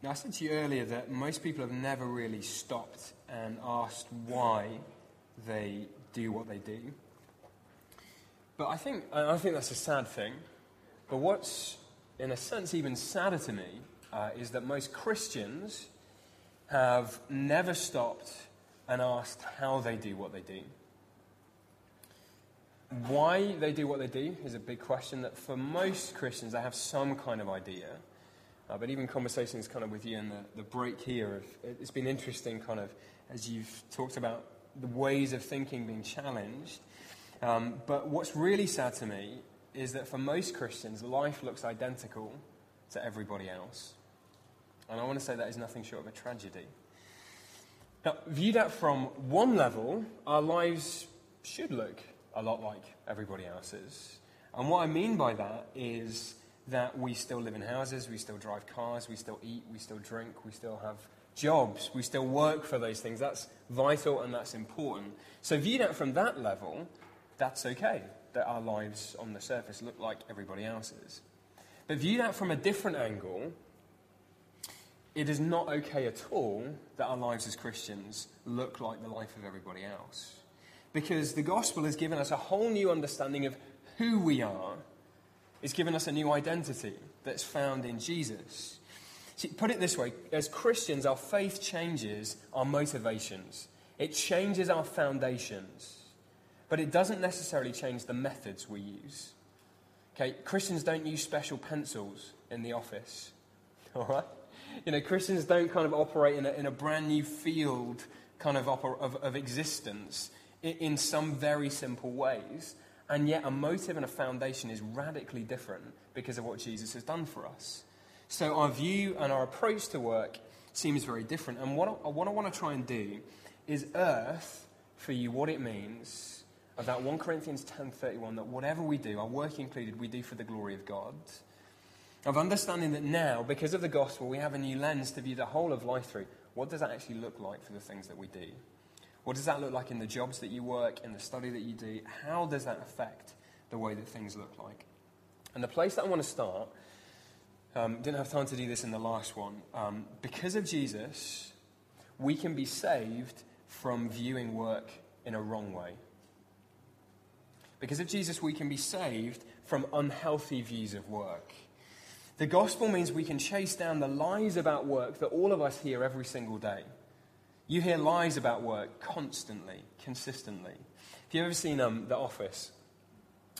Now, I said to you earlier that most people have never really stopped and asked why they do what they do. But I think, I think that's a sad thing. But what's, in a sense, even sadder to me uh, is that most Christians have never stopped and asked how they do what they do. Why they do what they do is a big question that for most Christians, they have some kind of idea. Uh, but even conversations kind of with you and the, the break here, it's been interesting kind of as you've talked about the ways of thinking being challenged. Um, but what's really sad to me is that for most Christians, life looks identical to everybody else. And I want to say that is nothing short of a tragedy. Now, viewed at from one level, our lives should look a lot like everybody else's. And what I mean by that is that we still live in houses, we still drive cars, we still eat, we still drink, we still have jobs, we still work for those things. That's vital and that's important. So, viewed out from that level, that's okay that our lives on the surface look like everybody else's. But viewed out from a different angle, it is not okay at all that our lives as Christians look like the life of everybody else. Because the gospel has given us a whole new understanding of who we are it's given us a new identity that's found in Jesus. See, put it this way as Christians, our faith changes our motivations, it changes our foundations, but it doesn't necessarily change the methods we use. Okay, Christians don't use special pencils in the office, all right? You know, Christians don't kind of operate in a, in a brand new field kind of, of, of existence in some very simple ways. And yet, a motive and a foundation is radically different because of what Jesus has done for us. So, our view and our approach to work seems very different. And what I, what I want to try and do is earth for you what it means of that 1 Corinthians 10:31 that whatever we do, our work included, we do for the glory of God. Of understanding that now, because of the gospel, we have a new lens to view the whole of life through. What does that actually look like for the things that we do? What does that look like in the jobs that you work, in the study that you do? How does that affect the way that things look like? And the place that I want to start, um, didn't have time to do this in the last one. Um, because of Jesus, we can be saved from viewing work in a wrong way. Because of Jesus, we can be saved from unhealthy views of work. The gospel means we can chase down the lies about work that all of us hear every single day. You hear lies about work constantly, consistently. If you've ever seen um, The Office,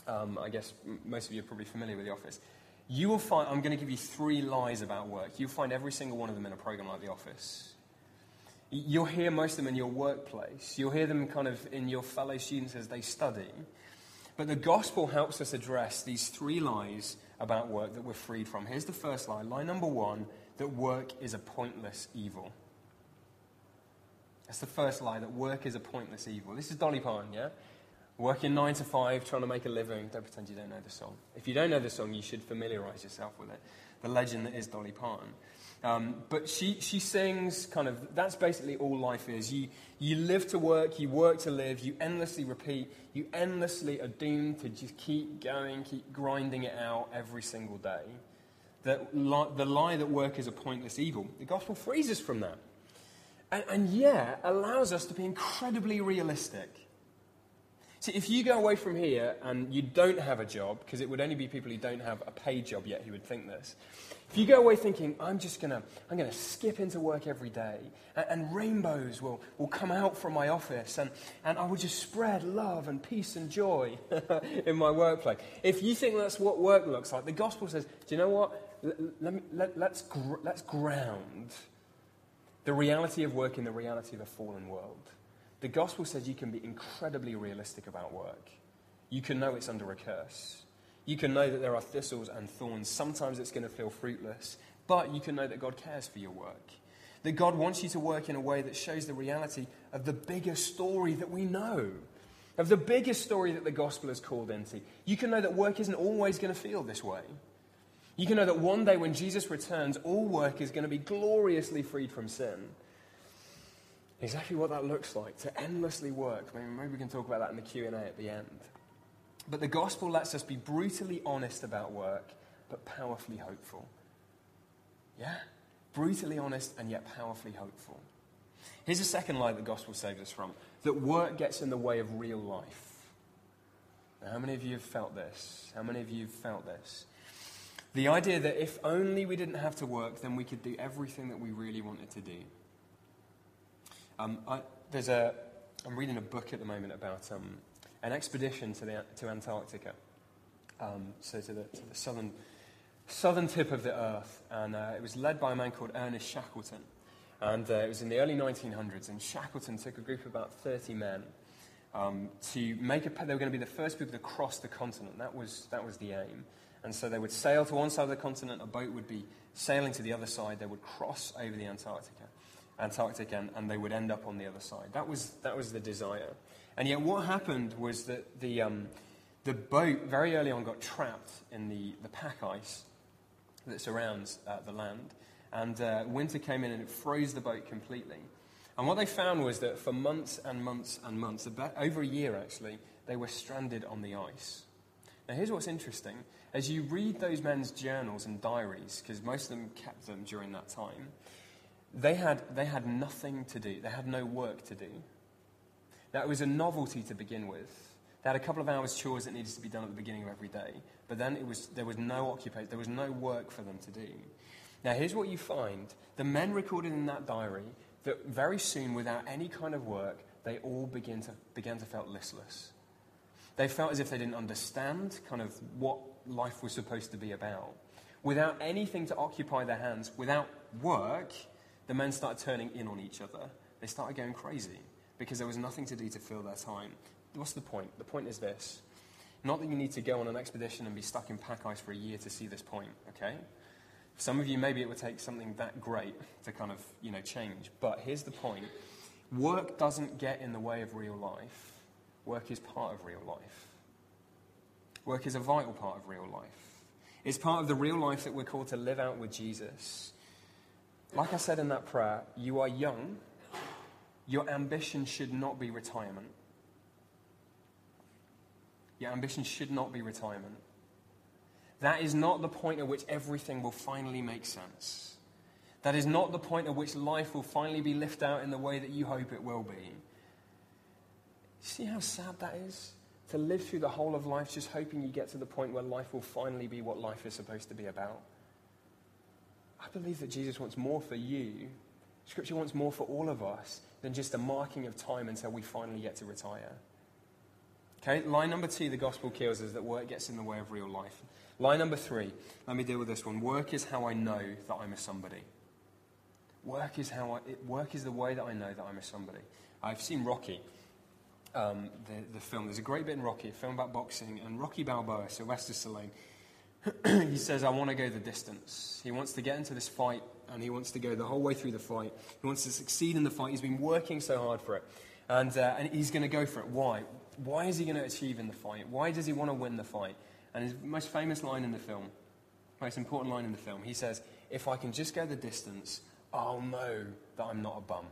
um, I guess most of you are probably familiar with The Office. You will find, I'm going to give you three lies about work. You'll find every single one of them in a program like The Office. You'll hear most of them in your workplace. You'll hear them kind of in your fellow students as they study. But the gospel helps us address these three lies about work that we're freed from. Here's the first lie. Lie number one that work is a pointless evil. That's the first lie that work is a pointless evil. This is Dolly Parton, yeah? Working nine to five, trying to make a living. Don't pretend you don't know the song. If you don't know the song, you should familiarize yourself with it. The legend that is Dolly Parton. Um, but she, she sings kind of, that's basically all life is. You, you live to work, you work to live, you endlessly repeat, you endlessly are doomed to just keep going, keep grinding it out every single day. That li- the lie that work is a pointless evil. The gospel frees us from that and, and yet allows us to be incredibly realistic. See, if you go away from here and you don't have a job, because it would only be people who don't have a paid job yet who would think this. If you go away thinking, I'm just going to I'm gonna skip into work every day, and, and, rainbows will, will come out from my office, and, and I will just spread love and peace and joy in my workplace. If you think that's what work looks like, the gospel says, do you know what? Let, let, let, let's, gr- let's ground the reality of work in the reality of a fallen world. The gospel says you can be incredibly realistic about work. You can know it's under a curse. You can know that there are thistles and thorns. Sometimes it's going to feel fruitless, but you can know that God cares for your work. That God wants you to work in a way that shows the reality of the bigger story that we know, of the biggest story that the gospel has called into. You can know that work isn't always going to feel this way. You can know that one day when Jesus returns, all work is going to be gloriously freed from sin. Exactly what that looks like, to endlessly work. Maybe, maybe we can talk about that in the Q&A at the end. But the gospel lets us be brutally honest about work, but powerfully hopeful. Yeah? brutally honest and yet powerfully hopeful. Here's a second lie the gospel saves us from that work gets in the way of real life. Now, how many of you have felt this? How many of you have felt this? The idea that if only we didn't have to work, then we could do everything that we really wanted to do. Um, I, there's a, I'm reading a book at the moment about um, an expedition to, the, to Antarctica, um, so to the, to the, southern, southern tip of the Earth. And uh, it was led by a man called Ernest Shackleton. And uh, it was in the early 1900s, and Shackleton took a group of about 30 men um, to make a. They were going to be the first people to cross the continent. That was, that was the aim. And so they would sail to one side of the continent, a boat would be sailing to the other side, they would cross over the Antarctica, Antarctic, and, and they would end up on the other side. That was, that was the desire. And yet, what happened was that the, um, the boat very early on got trapped in the, the pack ice that surrounds uh, the land. And uh, winter came in and it froze the boat completely. And what they found was that for months and months and months, about, over a year actually, they were stranded on the ice. Now, here's what's interesting. As you read those men's journals and diaries, because most of them kept them during that time, they had, they had nothing to do. They had no work to do. That was a novelty to begin with. They had a couple of hours chores that needed to be done at the beginning of every day, but then it was, there was no occupation, there was no work for them to do. Now, here's what you find the men recorded in that diary that very soon, without any kind of work, they all begin to, began to feel listless. They felt as if they didn't understand kind of what life was supposed to be about. Without anything to occupy their hands, without work, the men started turning in on each other. They started going crazy because there was nothing to do to fill their time. What's the point? The point is this. Not that you need to go on an expedition and be stuck in pack ice for a year to see this point, okay? Some of you, maybe it would take something that great to kind of, you know, change. But here's the point. Work doesn't get in the way of real life. Work is part of real life. Work is a vital part of real life. It's part of the real life that we're called to live out with Jesus. Like I said in that prayer, you are young. Your ambition should not be retirement. Your ambition should not be retirement. That is not the point at which everything will finally make sense. That is not the point at which life will finally be lived out in the way that you hope it will be. See how sad that is? To live through the whole of life just hoping you get to the point where life will finally be what life is supposed to be about. I believe that Jesus wants more for you. Scripture wants more for all of us than just a marking of time until we finally get to retire. Okay, line number two the gospel kills is that work gets in the way of real life. Line number three, let me deal with this one. Work is how I know that I'm a somebody. Work is, how I, work is the way that I know that I'm a somebody. I've seen Rocky, um, the, the film. There's a great bit in Rocky, a film about boxing, and Rocky Balboa, Sylvester Stallone, he says, I want to go the distance. He wants to get into this fight, and he wants to go the whole way through the fight. He wants to succeed in the fight. He's been working so hard for it. And, uh, and he's going to go for it. Why? Why is he going to achieve in the fight? Why does he want to win the fight? And his most famous line in the film, most important line in the film, he says, If I can just go the distance, I'll know that I'm not a bum.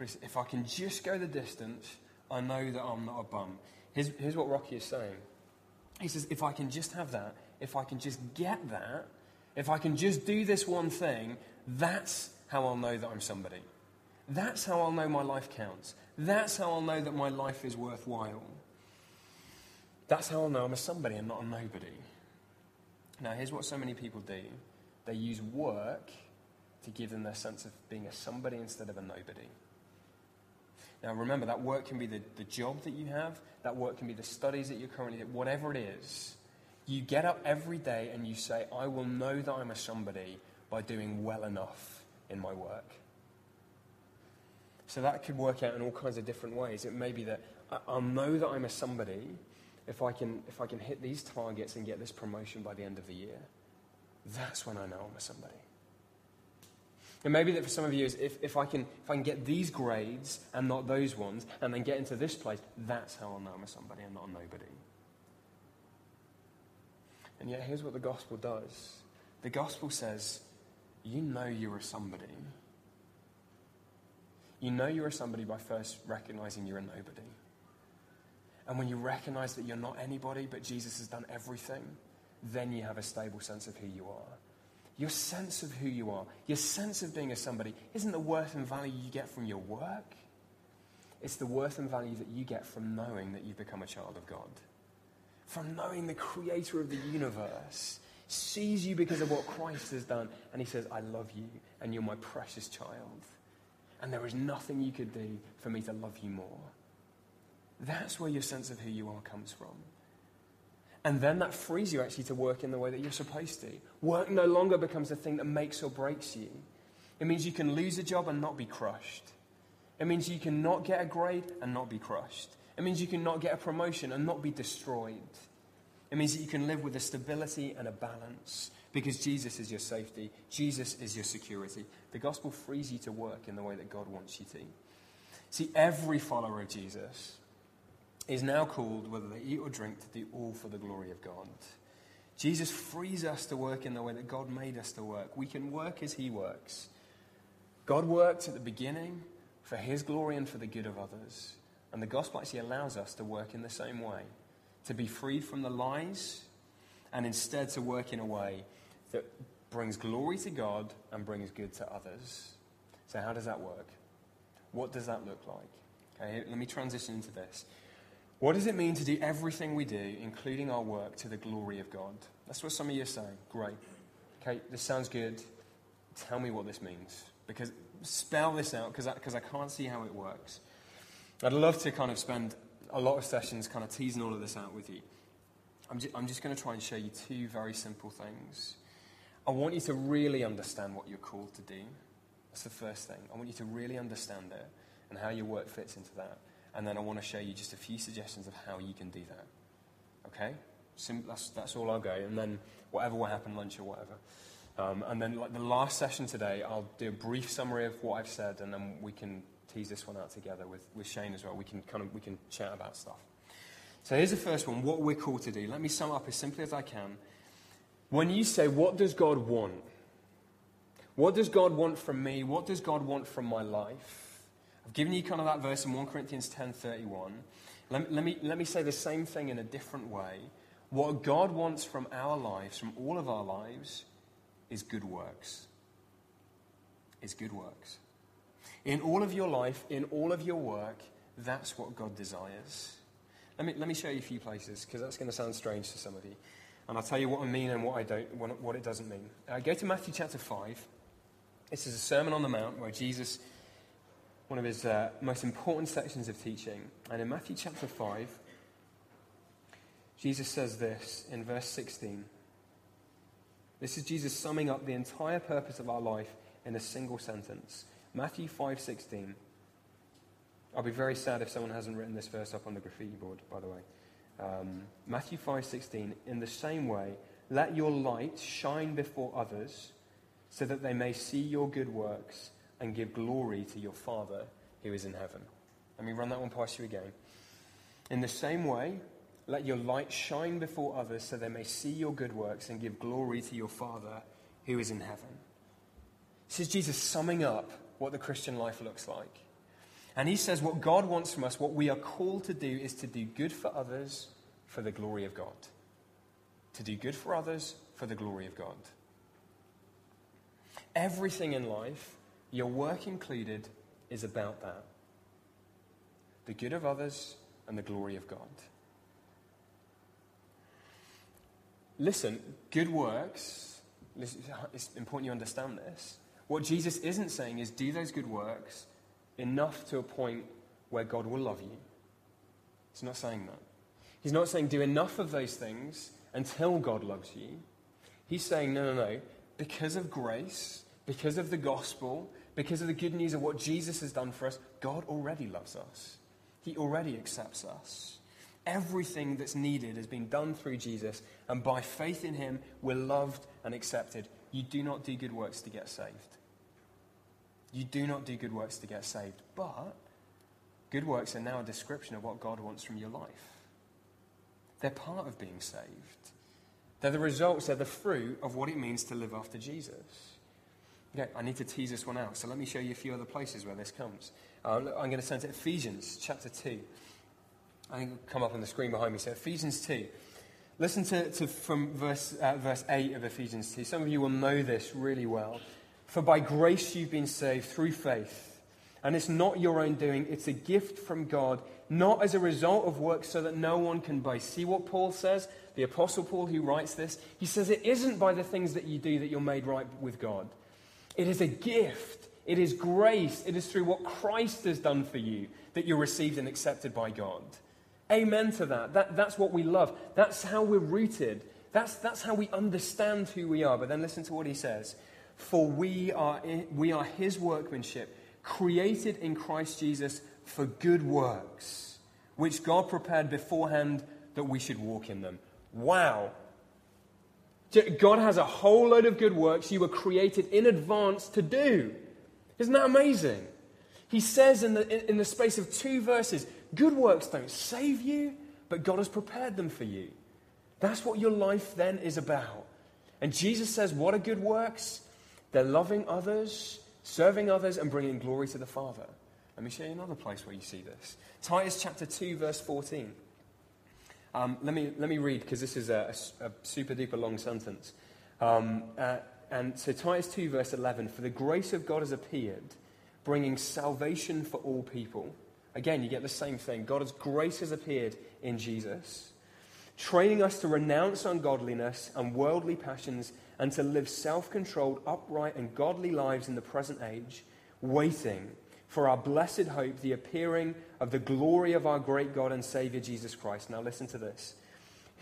If I can just go the distance, I know that I'm not a bum. Here's, here's what Rocky is saying. He says, If I can just have that, if I can just get that, if I can just do this one thing, that's how I'll know that I'm somebody. That's how I'll know my life counts. That's how I'll know that my life is worthwhile. That's how I'll know I'm a somebody and not a nobody. Now, here's what so many people do they use work to give them their sense of being a somebody instead of a nobody. Now, remember, that work can be the, the job that you have, that work can be the studies that you're currently doing, whatever it is. You get up every day and you say, I will know that I'm a somebody by doing well enough in my work. So that could work out in all kinds of different ways. It may be that I'll know that I'm a somebody if I can, if I can hit these targets and get this promotion by the end of the year. That's when I know I'm a somebody. And maybe that for some of you is if, if, I can, if I can get these grades and not those ones, and then get into this place, that's how I'll know I'm a somebody and not a nobody. And yet, here's what the gospel does the gospel says, You know you're a somebody. You know you're a somebody by first recognizing you're a nobody. And when you recognize that you're not anybody, but Jesus has done everything, then you have a stable sense of who you are. Your sense of who you are, your sense of being a somebody, isn't the worth and value you get from your work. It's the worth and value that you get from knowing that you've become a child of God. From knowing the creator of the universe sees you because of what Christ has done, and he says, I love you, and you're my precious child. And there is nothing you could do for me to love you more. That's where your sense of who you are comes from. And then that frees you actually to work in the way that you're supposed to. Work no longer becomes a thing that makes or breaks you. It means you can lose a job and not be crushed. It means you can not get a grade and not be crushed. It means you can not get a promotion and not be destroyed. It means that you can live with a stability and a balance because Jesus is your safety, Jesus is your security. The gospel frees you to work in the way that God wants you to. See, every follower of Jesus is now called, whether they eat or drink, to do all for the glory of God. Jesus frees us to work in the way that God made us to work. We can work as He works. God worked at the beginning for His glory and for the good of others. And the gospel actually allows us to work in the same way, to be freed from the lies, and instead to work in a way that brings glory to God and brings good to others. So, how does that work? What does that look like? Okay, let me transition into this. What does it mean to do everything we do, including our work, to the glory of God? That's what some of you are saying. Great. Okay, this sounds good. Tell me what this means. Because spell this out, because I, I can't see how it works. I'd love to kind of spend a lot of sessions kind of teasing all of this out with you. I'm, ju- I'm just going to try and show you two very simple things. I want you to really understand what you're called to do. That's the first thing. I want you to really understand it and how your work fits into that. And then I want to show you just a few suggestions of how you can do that. Okay? Sim- that's, that's all I'll go. And then whatever will happen, lunch or whatever. Um, and then, like the last session today, I'll do a brief summary of what I've said, and then we can tease this one out together with, with Shane as well. We can kind of we can chat about stuff. So here's the first one: what we're called to do. Let me sum up as simply as I can. When you say, "What does God want?" What does God want from me? What does God want from my life? I've given you kind of that verse in 1 Corinthians 10:31. Let, let, me, let me say the same thing in a different way. What God wants from our lives, from all of our lives, is good works. Is good works. In all of your life, in all of your work, that's what God desires. Let me, let me show you a few places, because that's going to sound strange to some of you. And I'll tell you what I mean and what, I don't, what it doesn't mean. Uh, go to Matthew chapter 5. This is a Sermon on the Mount where Jesus one of his uh, most important sections of teaching. And in Matthew chapter 5, Jesus says this in verse 16. This is Jesus summing up the entire purpose of our life in a single sentence. Matthew 5:16. I'll be very sad if someone hasn't written this verse up on the graffiti board, by the way. Um, Matthew 5:16. In the same way, let your light shine before others, so that they may see your good works and give glory to your Father who is in heaven. Let me run that one past you again. In the same way, let your light shine before others so they may see your good works and give glory to your Father who is in heaven. This is Jesus summing up what the Christian life looks like. And he says what God wants from us, what we are called to do, is to do good for others for the glory of God. To do good for others for the glory of God. Everything in life your work included is about that the good of others and the glory of God. Listen, good works, it's important you understand this. What Jesus isn't saying is do those good works enough to a point where God will love you. He's not saying that. He's not saying do enough of those things until God loves you. He's saying, no, no, no. Because of grace, because of the gospel, because of the good news of what Jesus has done for us, God already loves us. He already accepts us. Everything that's needed has been done through Jesus, and by faith in him, we're loved and accepted. You do not do good works to get saved. You do not do good works to get saved. But good works are now a description of what God wants from your life. They're part of being saved. They're the results, they're the fruit of what it means to live after Jesus. Okay, I need to tease this one out. So let me show you a few other places where this comes. Uh, I'm going to turn to Ephesians chapter 2. I think it'll come up on the screen behind me. So Ephesians 2. Listen to, to from verse, uh, verse 8 of Ephesians 2. Some of you will know this really well. For by grace you've been saved through faith. And it's not your own doing, it's a gift from God, not as a result of works, so that no one can boast. See what Paul says? The Apostle Paul, who writes this, he says it isn't by the things that you do that you're made right with God. It is a gift. It is grace. It is through what Christ has done for you that you're received and accepted by God. Amen to that. that that's what we love. That's how we're rooted. That's, that's how we understand who we are. But then listen to what he says. For we are, we are his workmanship, created in Christ Jesus for good works, which God prepared beforehand that we should walk in them. Wow. God has a whole load of good works you were created in advance to do. Isn't that amazing? He says in the, in the space of two verses, Good works don't save you, but God has prepared them for you. That's what your life then is about. And Jesus says, What are good works? They're loving others, serving others, and bringing glory to the Father. Let me show you another place where you see this. Titus chapter 2, verse 14. Um, let, me, let me read, because this is a, a, a, super duper long sentence. Um, uh, and so, Titus 2, verse 11 For the grace of God has appeared, bringing salvation for all people Again, you get the same thing. God's grace has appeared in Jesus, training us to renounce ungodliness and worldly passions and to live self controlled, upright, and godly lives in the present age, waiting for our blessed hope, the appearing of the glory of our great God and Savior Jesus Christ. Now, listen to this.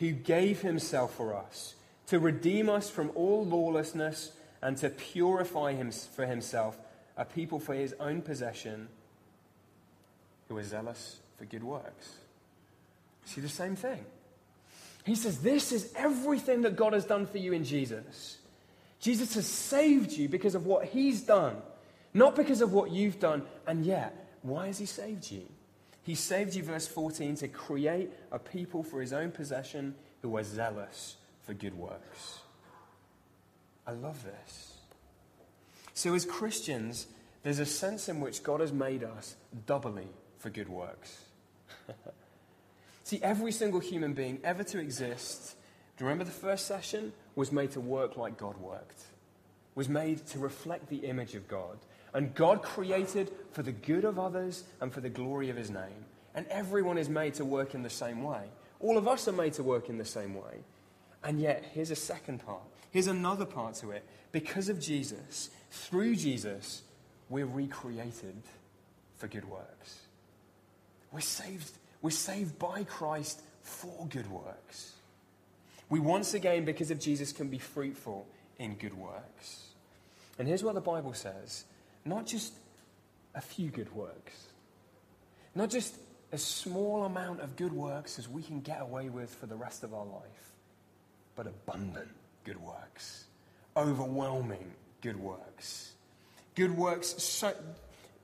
Who gave himself for us to redeem us from all lawlessness and to purify him for himself a people for his own possession who are zealous for good works. See the same thing. He says, This is everything that God has done for you in Jesus. Jesus has saved you because of what he's done, not because of what you've done. And yet, why has he saved you? He saved you, verse 14, to create a people for his own possession who are zealous for good works. I love this. So, as Christians, there's a sense in which God has made us doubly for good works. See, every single human being ever to exist, do you remember the first session? Was made to work like God worked, was made to reflect the image of God. And God created for the good of others and for the glory of his name. And everyone is made to work in the same way. All of us are made to work in the same way. And yet, here's a second part. Here's another part to it. Because of Jesus, through Jesus, we're recreated for good works. We're saved, we're saved by Christ for good works. We once again, because of Jesus, can be fruitful in good works. And here's what the Bible says not just a few good works, not just a small amount of good works as we can get away with for the rest of our life, but abundant good works, overwhelming good works. Good works, so,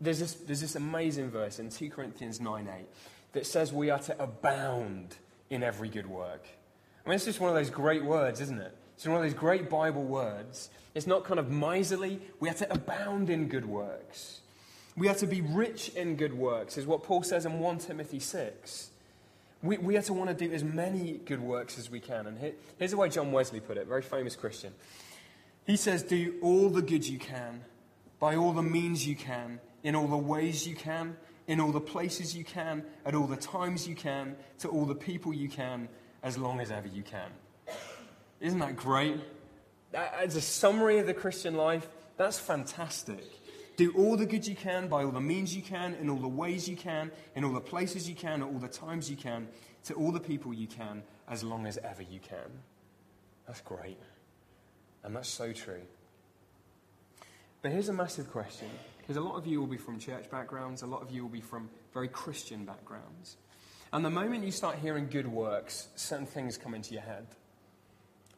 there's this, there's this amazing verse in 2 Corinthians 9 8 that says we are to abound in every good work. I mean, it's just one of those great words, isn't it? It's one of those great Bible words. It's not kind of miserly. We are to abound in good works. We are to be rich in good works, is what Paul says in 1 Timothy 6. We, we are to want to do as many good works as we can. And here, here's the way John Wesley put it, very famous Christian. He says, Do all the good you can, by all the means you can, in all the ways you can, in all the places you can, at all the times you can, to all the people you can, as long as ever you can. Isn't that great? As a summary of the Christian life, that's fantastic. Do all the good you can by all the means you can, in all the ways you can, in all the places you can, at all the times you can, to all the people you can, as long as ever you can. That's great. And that's so true. But here's a massive question because a lot of you will be from church backgrounds, a lot of you will be from very Christian backgrounds. And the moment you start hearing good works, certain things come into your head.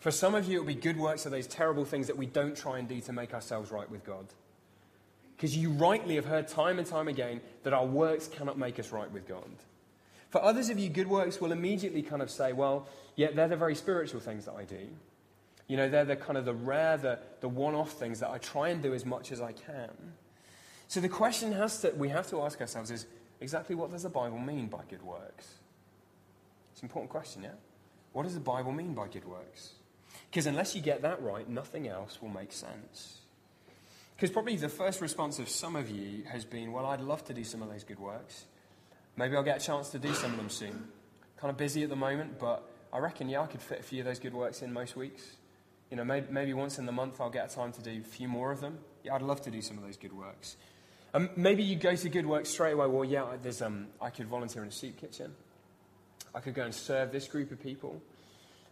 For some of you, it'll be good works are those terrible things that we don't try and do to make ourselves right with God. Because you rightly have heard time and time again that our works cannot make us right with God. For others of you, good works will immediately kind of say, well, yeah, they're the very spiritual things that I do. You know, they're the kind of the rare, the, the one off things that I try and do as much as I can. So the question has to, we have to ask ourselves is exactly what does the Bible mean by good works? It's an important question, yeah? what does the Bible mean by good works? Because unless you get that right, nothing else will make sense. Because probably the first response of some of you has been, well, I'd love to do some of those good works. Maybe I'll get a chance to do some of them soon. Kind of busy at the moment, but I reckon, yeah, I could fit a few of those good works in most weeks. You know, maybe, maybe once in the month I'll get a time to do a few more of them. Yeah, I'd love to do some of those good works. Um, maybe you go to good works straight away. Well, yeah, there's, um, I could volunteer in a soup kitchen. I could go and serve this group of people.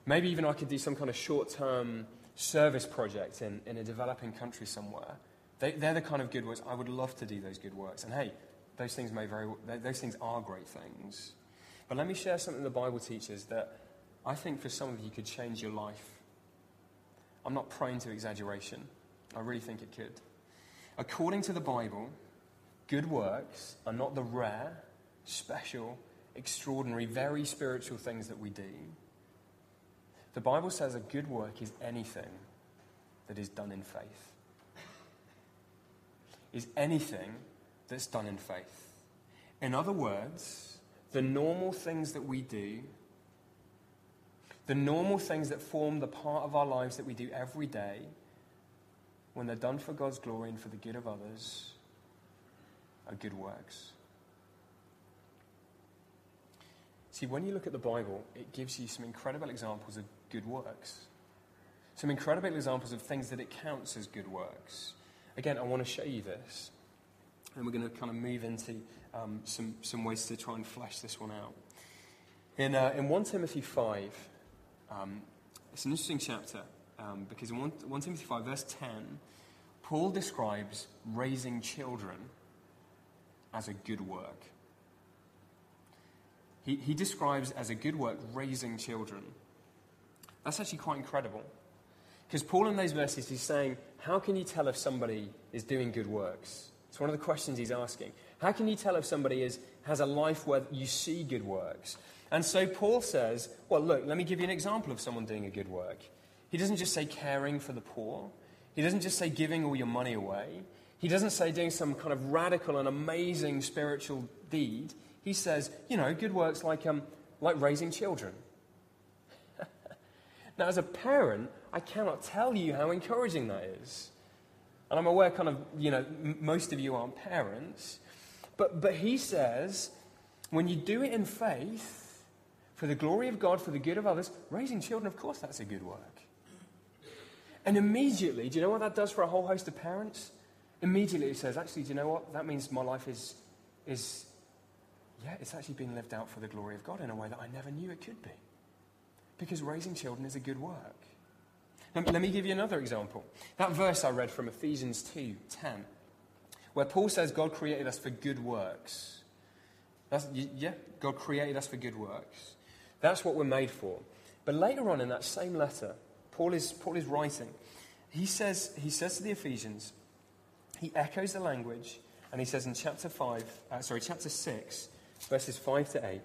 Maybe even I could do some kind of short term service project in, in a developing country somewhere. They, they're the kind of good works. I would love to do those good works. And hey, those things may very those things are great things. But let me share something the Bible teaches that I think for some of you could change your life. I'm not prone to exaggeration. I really think it could. According to the Bible, good works are not the rare, special, extraordinary, very spiritual things that we do. The Bible says a good work is anything that is done in faith. Is anything that's done in faith. In other words, the normal things that we do, the normal things that form the part of our lives that we do every day, when they're done for God's glory and for the good of others, are good works. See, when you look at the Bible, it gives you some incredible examples of good works. Some incredible examples of things that it counts as good works. Again, I want to show you this. And we're going to kind of move into um, some, some ways to try and flesh this one out. In, uh, in 1 Timothy 5, um, it's an interesting chapter um, because in 1, 1 Timothy 5, verse 10, Paul describes raising children as a good work. He, he describes as a good work raising children. That's actually quite incredible. Because Paul, in those verses, he's saying, How can you tell if somebody is doing good works? It's one of the questions he's asking. How can you tell if somebody is, has a life where you see good works? And so Paul says, Well, look, let me give you an example of someone doing a good work. He doesn't just say caring for the poor, he doesn't just say giving all your money away, he doesn't say doing some kind of radical and amazing spiritual deed. He says, you know, good works like, um, like raising children. Now, as a parent, I cannot tell you how encouraging that is. And I'm aware, kind of, you know, m- most of you aren't parents. But, but he says, when you do it in faith, for the glory of God, for the good of others, raising children, of course, that's a good work. And immediately, do you know what that does for a whole host of parents? Immediately, he says, actually, do you know what? That means my life is, is yeah, it's actually been lived out for the glory of God in a way that I never knew it could be. Because raising children is a good work. Let me, give you another example. That verse I read from Ephesians 2 10, where Paul says God created us for good works. That's, yeah, God created us for good works. That's what we're made for. But later on in that same letter, Paul is, Paul is writing. He says, he says to the Ephesians, he echoes the language, and he says in chapter 5, uh, sorry, chapter 6, verses 5 to 8,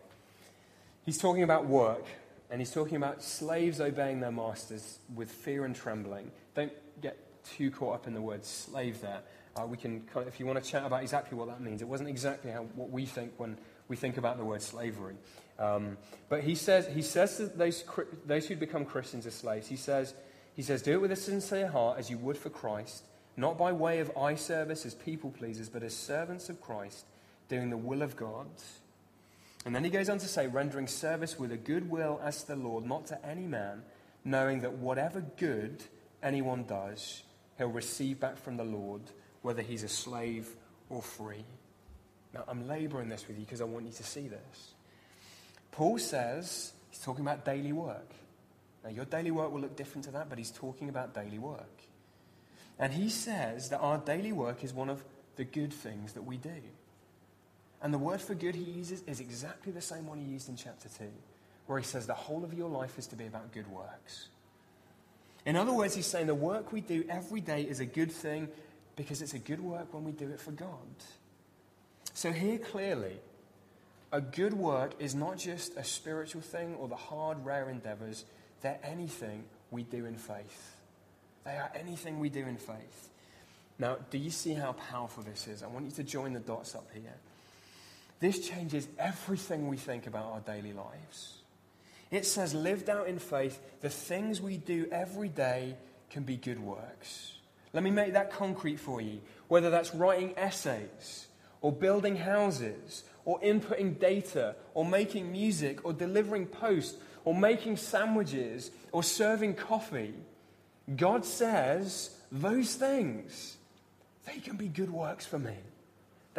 he's talking about work, and he's talking about slaves obeying their masters with fear and trembling. Don't get too caught up in the word slave there. Uh, we can, if you want to chat about exactly what that means, it wasn't exactly how, what we think when we think about the word slavery. Um, but he says, he says to those, those who become Christians as slaves, he says, he says, do it with a sincere heart as you would for Christ, not by way of eye service as people pleasers, but as servants of Christ, doing the will of God. And then he goes on to say, rendering service with a good will as to the Lord, not to any man, knowing that whatever good anyone does, he'll receive back from the Lord, whether he's a slave or free. Now, I'm laboring this with you because I want you to see this. Paul says, he's talking about daily work. Now, your daily work will look different to that, but he's talking about daily work. And he says that our daily work is one of the good things that we do. And the word for good he uses is exactly the same one he used in chapter 2, where he says the whole of your life is to be about good works. In other words, he's saying the work we do every day is a good thing because it's a good work when we do it for God. So, here clearly, a good work is not just a spiritual thing or the hard, rare endeavors, they're anything we do in faith. They are anything we do in faith. Now, do you see how powerful this is? I want you to join the dots up here. This changes everything we think about our daily lives. It says, lived out in faith, the things we do every day can be good works. Let me make that concrete for you. Whether that's writing essays, or building houses, or inputting data, or making music, or delivering posts, or making sandwiches, or serving coffee, God says those things, they can be good works for me.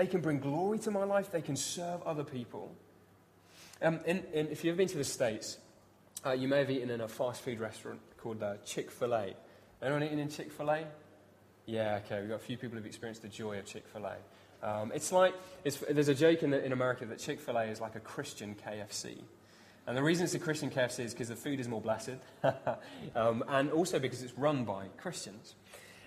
They can bring glory to my life, they can serve other people. Um, if you've been to the States, uh, you may have eaten in a fast food restaurant called uh, Chick fil A. Anyone eaten in Chick fil A? Yeah, okay, we've got a few people who've experienced the joy of Chick fil A. Um, it's like, it's, there's a joke in, the, in America that Chick fil A is like a Christian KFC. And the reason it's a Christian KFC is because the food is more blessed, um, and also because it's run by Christians.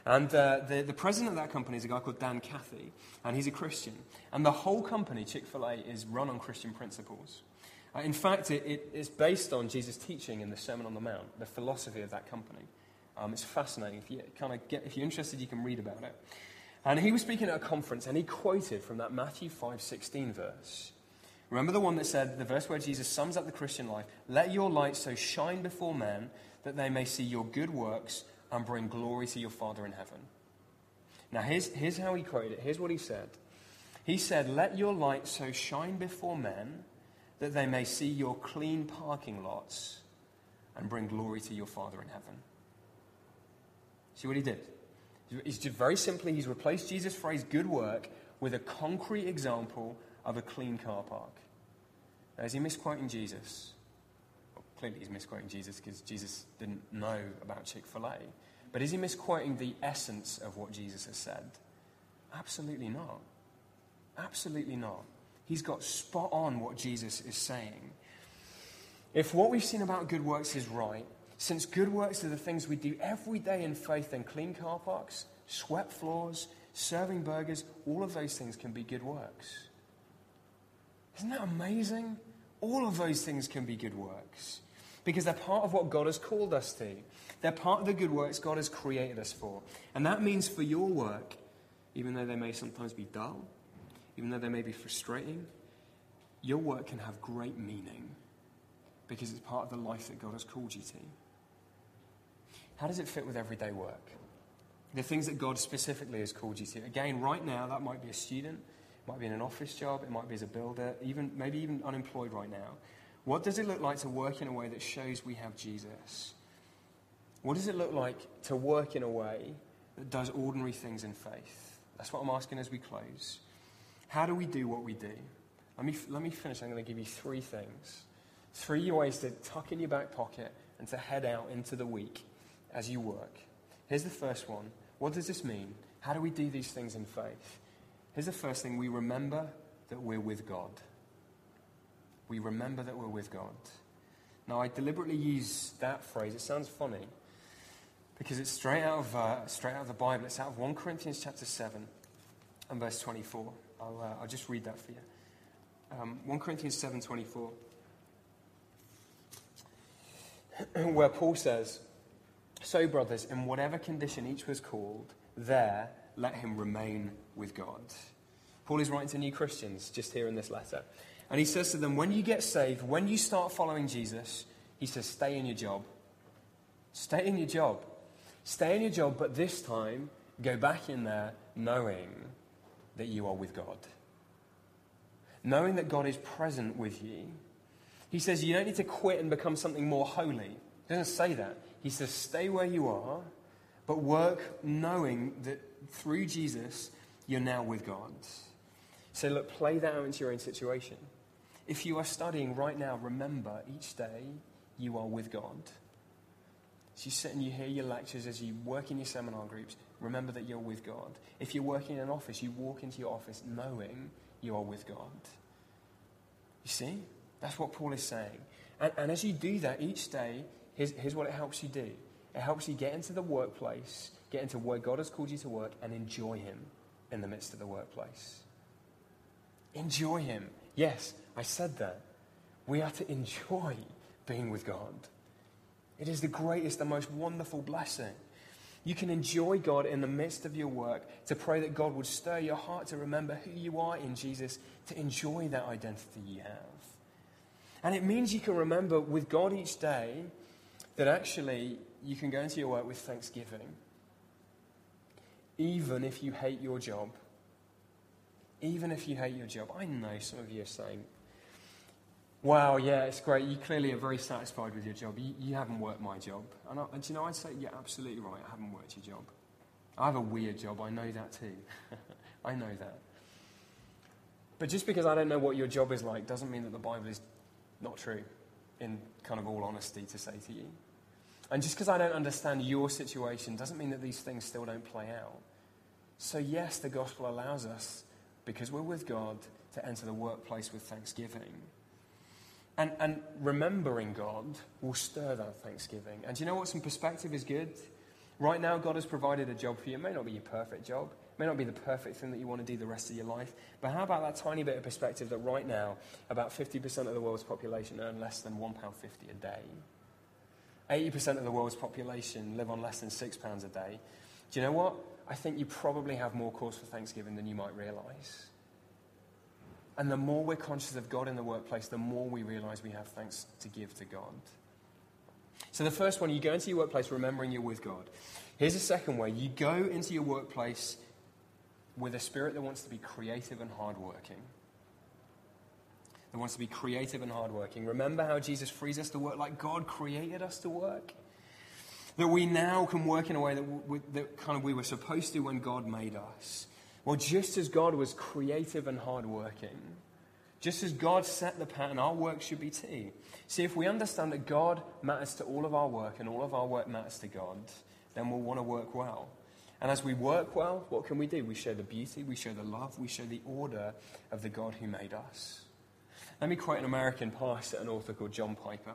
And uh, the, the president of that company is a guy called Dan Cathy, and he's a Christian. And the whole company, Chick fil A, is run on Christian principles. Uh, in fact, it, it, it's based on Jesus' teaching in the Sermon on the Mount, the philosophy of that company. Um, it's fascinating. If, you kind of get, if you're interested, you can read about it. And he was speaking at a conference, and he quoted from that Matthew 5:16 verse. Remember the one that said, the verse where Jesus sums up the Christian life Let your light so shine before men that they may see your good works and bring glory to your Father in heaven. Now, here's, here's how he quoted it. Here's what he said. He said, Let your light so shine before men that they may see your clean parking lots and bring glory to your Father in heaven. See what he did? He's just very simply, he's replaced Jesus' phrase good work with a concrete example of a clean car park. Now, is he misquoting Jesus? Clearly, he's misquoting Jesus because Jesus didn't know about Chick fil A. But is he misquoting the essence of what Jesus has said? Absolutely not. Absolutely not. He's got spot on what Jesus is saying. If what we've seen about good works is right, since good works are the things we do every day in faith, then clean car parks, swept floors, serving burgers, all of those things can be good works. Isn't that amazing? All of those things can be good works because they're part of what God has called us to. They're part of the good works God has created us for. And that means for your work, even though they may sometimes be dull, even though they may be frustrating, your work can have great meaning because it's part of the life that God has called you to. How does it fit with everyday work? The things that God specifically has called you to. Again, right now, that might be a student, might be in an office job, it might be as a builder, even maybe even unemployed right now. What does it look like to work in a way that shows we have Jesus? What does it look like to work in a way that does ordinary things in faith? That's what I'm asking as we close. How do we do what we do? Let me, let me finish. I'm going to give you three things. Three ways to tuck in your back pocket and to head out into the week as you work. Here's the first one. What does this mean? How do we do these things in faith? Here's the first thing we remember that we're with God. We remember that we're with God. Now, I deliberately use that phrase. It sounds funny because it's straight out of, uh, straight out of the Bible. It's out of 1 Corinthians chapter 7 and verse 24. I'll, uh, I'll just read that for you. Um, 1 Corinthians 7.24 where Paul says, So, brothers, in whatever condition each was called, there let him remain with God. Paul is writing to new Christians just here in this letter. And he says to them, When you get saved, when you start following Jesus, he says, Stay in your job. Stay in your job. Stay in your job, but this time, go back in there knowing that you are with God. Knowing that God is present with you. He says you don't need to quit and become something more holy. He doesn't say that. He says stay where you are, but work knowing that through Jesus, you're now with God. So, look, play that out into your own situation. If you are studying right now, remember each day you are with God. As you sit and you hear your lectures, as you work in your seminar groups, remember that you're with God. If you're working in an office, you walk into your office knowing you are with God. You see? That's what Paul is saying. And, and as you do that each day, here's, here's what it helps you do it helps you get into the workplace, get into where God has called you to work, and enjoy Him in the midst of the workplace. Enjoy Him. Yes, I said that. We are to enjoy being with God. It is the greatest and most wonderful blessing. You can enjoy God in the midst of your work, to pray that God would stir your heart to remember who you are in Jesus, to enjoy that identity you have. And it means you can remember with God each day that actually you can go into your work with thanksgiving, even if you hate your job. Even if you hate your job. I know some of you are saying, wow, yeah, it's great. You clearly are very satisfied with your job. You, you haven't worked my job. And, I, and you know, I'd say, yeah, absolutely right. I haven't worked your job. I have a weird job. I know that too. I know that. But just because I don't know what your job is like doesn't mean that the Bible is not true, in kind of all honesty, to say to you. And just because I don't understand your situation doesn't mean that these things still don't play out. So, yes, the gospel allows us, because we're with God, to enter the workplace with thanksgiving. And, and remembering God will stir that thanksgiving. And you know what? Some perspective is good. Right now, God has provided a job for you. It may not be your perfect job, it may not be the perfect thing that you want to do the rest of your life. But how about that tiny bit of perspective that right now, about 50% of the world's population earn less than £1.50 a day? 80% of the world's population live on less than £6 a day. Do you know what? I think you probably have more cause for Thanksgiving than you might realize. And the more we're conscious of God in the workplace, the more we realize we have thanks to give to God. So the first one, you go into your workplace remembering you're with God. Here's the second way you go into your workplace with a spirit that wants to be creative and hardworking. That wants to be creative and hardworking. Remember how Jesus frees us to work like God created us to work? That we now can work in a way that, we, that kind of we were supposed to when God made us. Well, just as God was creative and hardworking, just as God set the pattern, our work should be too. See, if we understand that God matters to all of our work and all of our work matters to God, then we'll want to work well. And as we work well, what can we do? We show the beauty, we show the love, we show the order of the God who made us. Let me quote an American pastor and author called John Piper.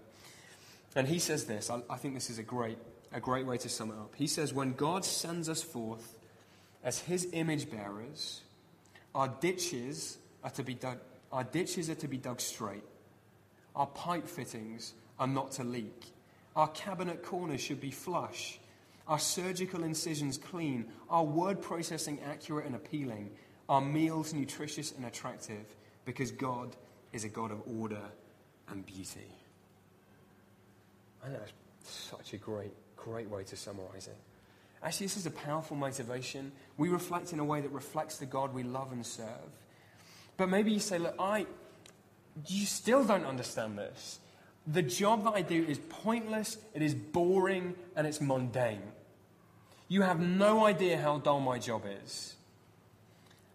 And he says this, I, I think this is a great, a great way to sum it up. He says, When God sends us forth as his image bearers, our ditches are to be dug, our ditches are to be dug straight. Our pipe fittings are not to leak. Our cabinet corners should be flush. Our surgical incisions clean. Our word processing accurate and appealing. Our meals nutritious and attractive because God is a God of order and beauty. I that's such a great, great way to summarize it. Actually, this is a powerful motivation. We reflect in a way that reflects the God we love and serve. But maybe you say, look, I, you still don't understand this. The job that I do is pointless, it is boring, and it's mundane. You have no idea how dull my job is.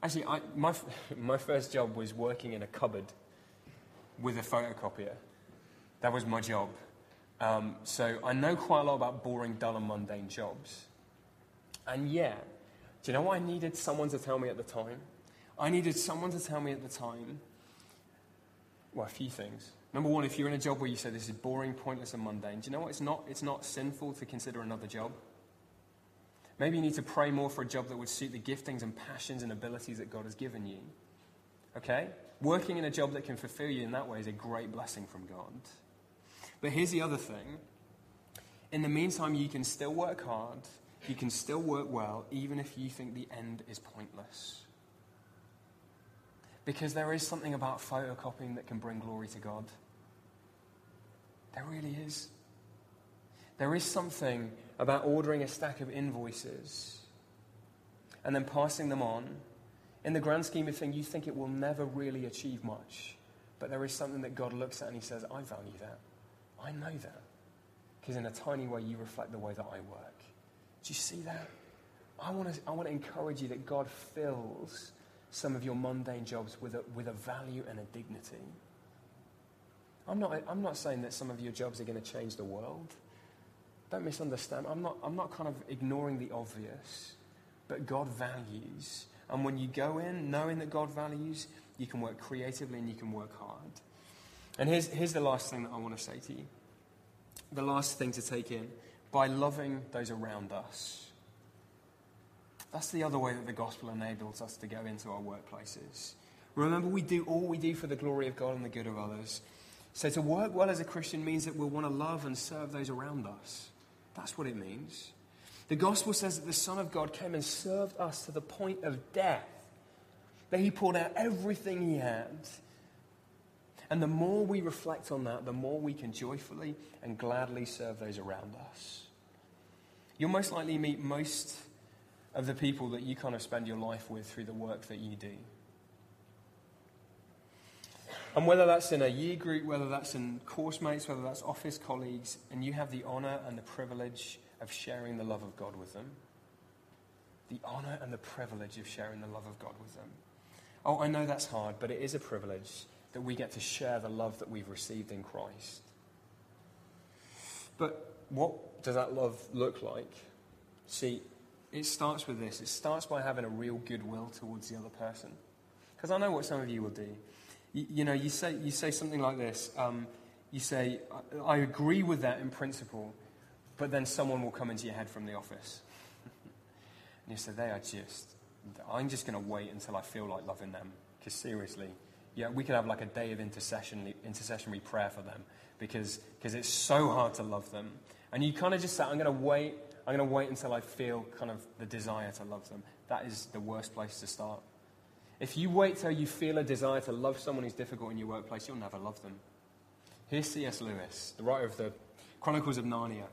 Actually, I, my, my first job was working in a cupboard with a photocopier. That was my job. Um, so I know quite a lot about boring, dull, and mundane jobs. And yet, do you know what I needed someone to tell me at the time? I needed someone to tell me at the time, well, a few things. Number one, if you're in a job where you say this is boring, pointless, and mundane, do you know what? It's not, it's not sinful to consider another job. Maybe you need to pray more for a job that would suit the giftings and passions and abilities that God has given you. Okay? Working in a job that can fulfill you in that way is a great blessing from God. But here's the other thing. In the meantime, you can still work hard, you can still work well, even if you think the end is pointless. Because there is something about photocopying that can bring glory to God. There really is. There is something about ordering a stack of invoices and then passing them on. In the grand scheme of things, you think it will never really achieve much. But there is something that God looks at and He says, I value that. I know that. Because in a tiny way, you reflect the way that I work. Do you see that? I want to, I want to encourage you that God fills some of your mundane jobs with a, with a value and a dignity. I'm not, I'm not saying that some of your jobs are going to change the world. Don't misunderstand. I'm not, I'm not kind of ignoring the obvious, but God values. And when you go in knowing that God values, you can work creatively and you can work hard. And here's, here's the last thing that I want to say to you. The last thing to take in by loving those around us. That's the other way that the gospel enables us to go into our workplaces. Remember, we do all we do for the glory of God and the good of others. So to work well as a Christian means that we'll want to love and serve those around us. That's what it means. The gospel says that the Son of God came and served us to the point of death, that he poured out everything he had. And the more we reflect on that, the more we can joyfully and gladly serve those around us. You'll most likely meet most of the people that you kind of spend your life with through the work that you do. And whether that's in a year group, whether that's in course mates, whether that's office colleagues, and you have the honor and the privilege of sharing the love of God with them. The honor and the privilege of sharing the love of God with them. Oh, I know that's hard, but it is a privilege that we get to share the love that we've received in Christ. But what does that love look like? See, it starts with this it starts by having a real goodwill towards the other person. Because I know what some of you will do. You, you, know, you say, you say something like this um, you say, I, I agree with that in principle, but then someone will come into your head from the office. and you say, they are just, I'm just going to wait until I feel like loving them. Because seriously, yeah, we could have like a day of intercession, intercessionary prayer for them because because it's so hard to love them. And you kind of just say, I'm going to wait. I'm going to wait until I feel kind of the desire to love them. That is the worst place to start. If you wait till you feel a desire to love someone who's difficult in your workplace, you'll never love them. Here's C.S. Lewis, the writer of the Chronicles of Narnia.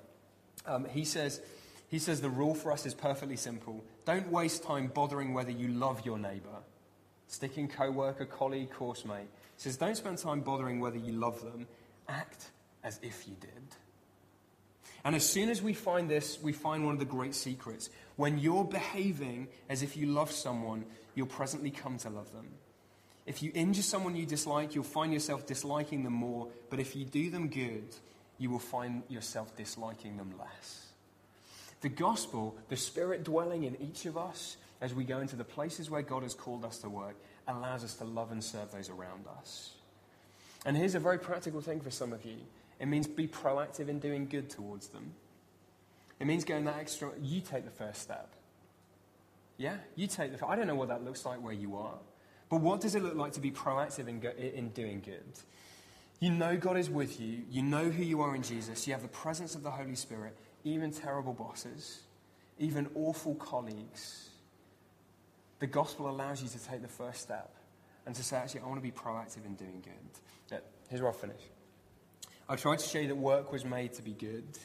Um, he, says, he says the rule for us is perfectly simple. Don't waste time bothering whether you love your neighbor. Sticking co worker, colleague, course mate. He says don't spend time bothering whether you love them. Act as if you did. And as soon as we find this, we find one of the great secrets. When you're behaving as if you love someone, you'll presently come to love them. If you injure someone you dislike, you'll find yourself disliking them more. But if you do them good, you will find yourself disliking them less. The gospel, the spirit dwelling in each of us as we go into the places where God has called us to work, allows us to love and serve those around us. And here's a very practical thing for some of you it means be proactive in doing good towards them. It means going that extra, you take the first step. Yeah, you take the. I don't know what that looks like where you are, but what does it look like to be proactive in, go, in doing good? You know God is with you. You know who you are in Jesus. You have the presence of the Holy Spirit. Even terrible bosses, even awful colleagues. The gospel allows you to take the first step and to say, actually, I want to be proactive in doing good. Yeah, here's where I'll finish. I tried to show you that work was made to be good,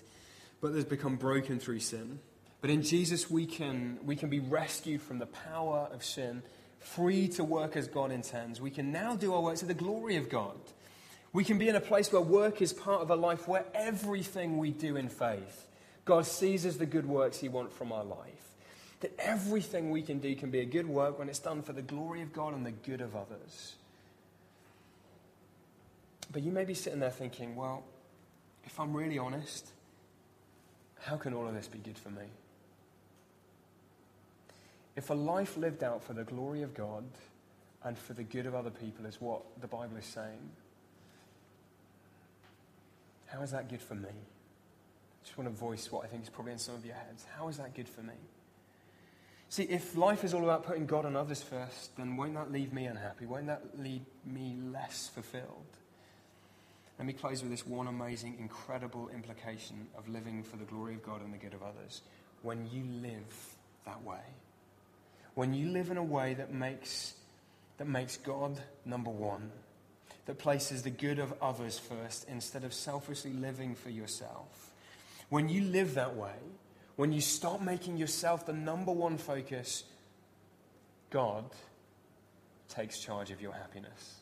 but has become broken through sin. But in Jesus, we can, we can be rescued from the power of sin, free to work as God intends. We can now do our work to the glory of God. We can be in a place where work is part of a life where everything we do in faith, God sees as the good works He wants from our life. That everything we can do can be a good work when it's done for the glory of God and the good of others. But you may be sitting there thinking, well, if I'm really honest, how can all of this be good for me? If a life lived out for the glory of God and for the good of other people is what the Bible is saying, how is that good for me? I just want to voice what I think is probably in some of your heads. How is that good for me? See, if life is all about putting God and others first, then won't that leave me unhappy? Won't that leave me less fulfilled? Let me close with this one amazing, incredible implication of living for the glory of God and the good of others. When you live that way, when you live in a way that makes, that makes God number one, that places the good of others first instead of selfishly living for yourself, when you live that way, when you stop making yourself the number one focus, God takes charge of your happiness.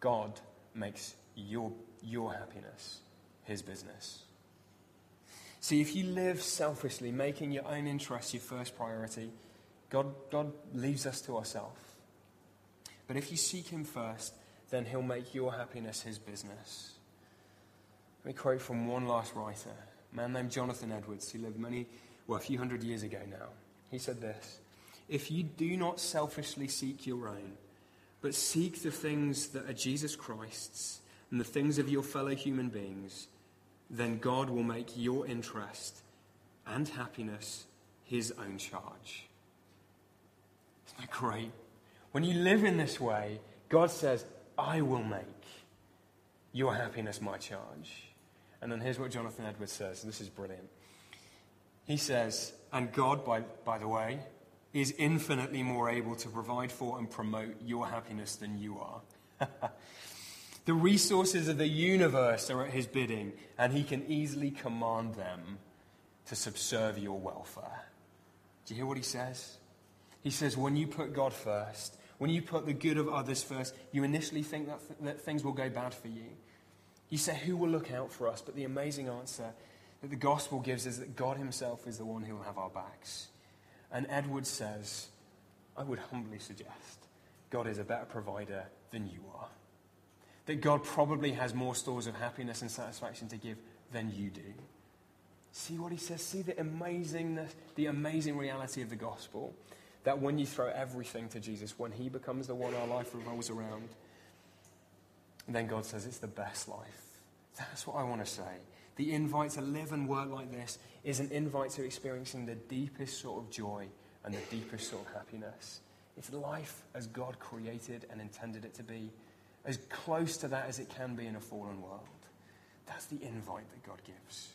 God makes your, your happiness his business. See, if you live selfishly, making your own interests your first priority, God, God leaves us to ourselves. But if you seek him first, then he'll make your happiness his business. Let me quote from one last writer, a man named Jonathan Edwards, who lived many, well, a few hundred years ago now. He said this If you do not selfishly seek your own, but seek the things that are Jesus Christ's and the things of your fellow human beings, then God will make your interest and happiness his own charge. Isn't that great? When you live in this way, God says, I will make your happiness my charge. And then here's what Jonathan Edwards says. This is brilliant. He says, and God, by, by the way, is infinitely more able to provide for and promote your happiness than you are. the resources of the universe are at his bidding, and he can easily command them to subserve your welfare. Do you hear what he says? He says, when you put God first, when you put the good of others first, you initially think that, th- that things will go bad for you. You say, Who will look out for us? But the amazing answer that the gospel gives is that God Himself is the one who will have our backs. And Edward says, I would humbly suggest God is a better provider than you are. That God probably has more stores of happiness and satisfaction to give than you do. See what he says? See the amazingness, the amazing reality of the gospel. That when you throw everything to Jesus, when he becomes the one our life revolves around, then God says it's the best life. That's what I want to say. The invite to live and work like this is an invite to experiencing the deepest sort of joy and the deepest sort of happiness. It's life as God created and intended it to be, as close to that as it can be in a fallen world. That's the invite that God gives.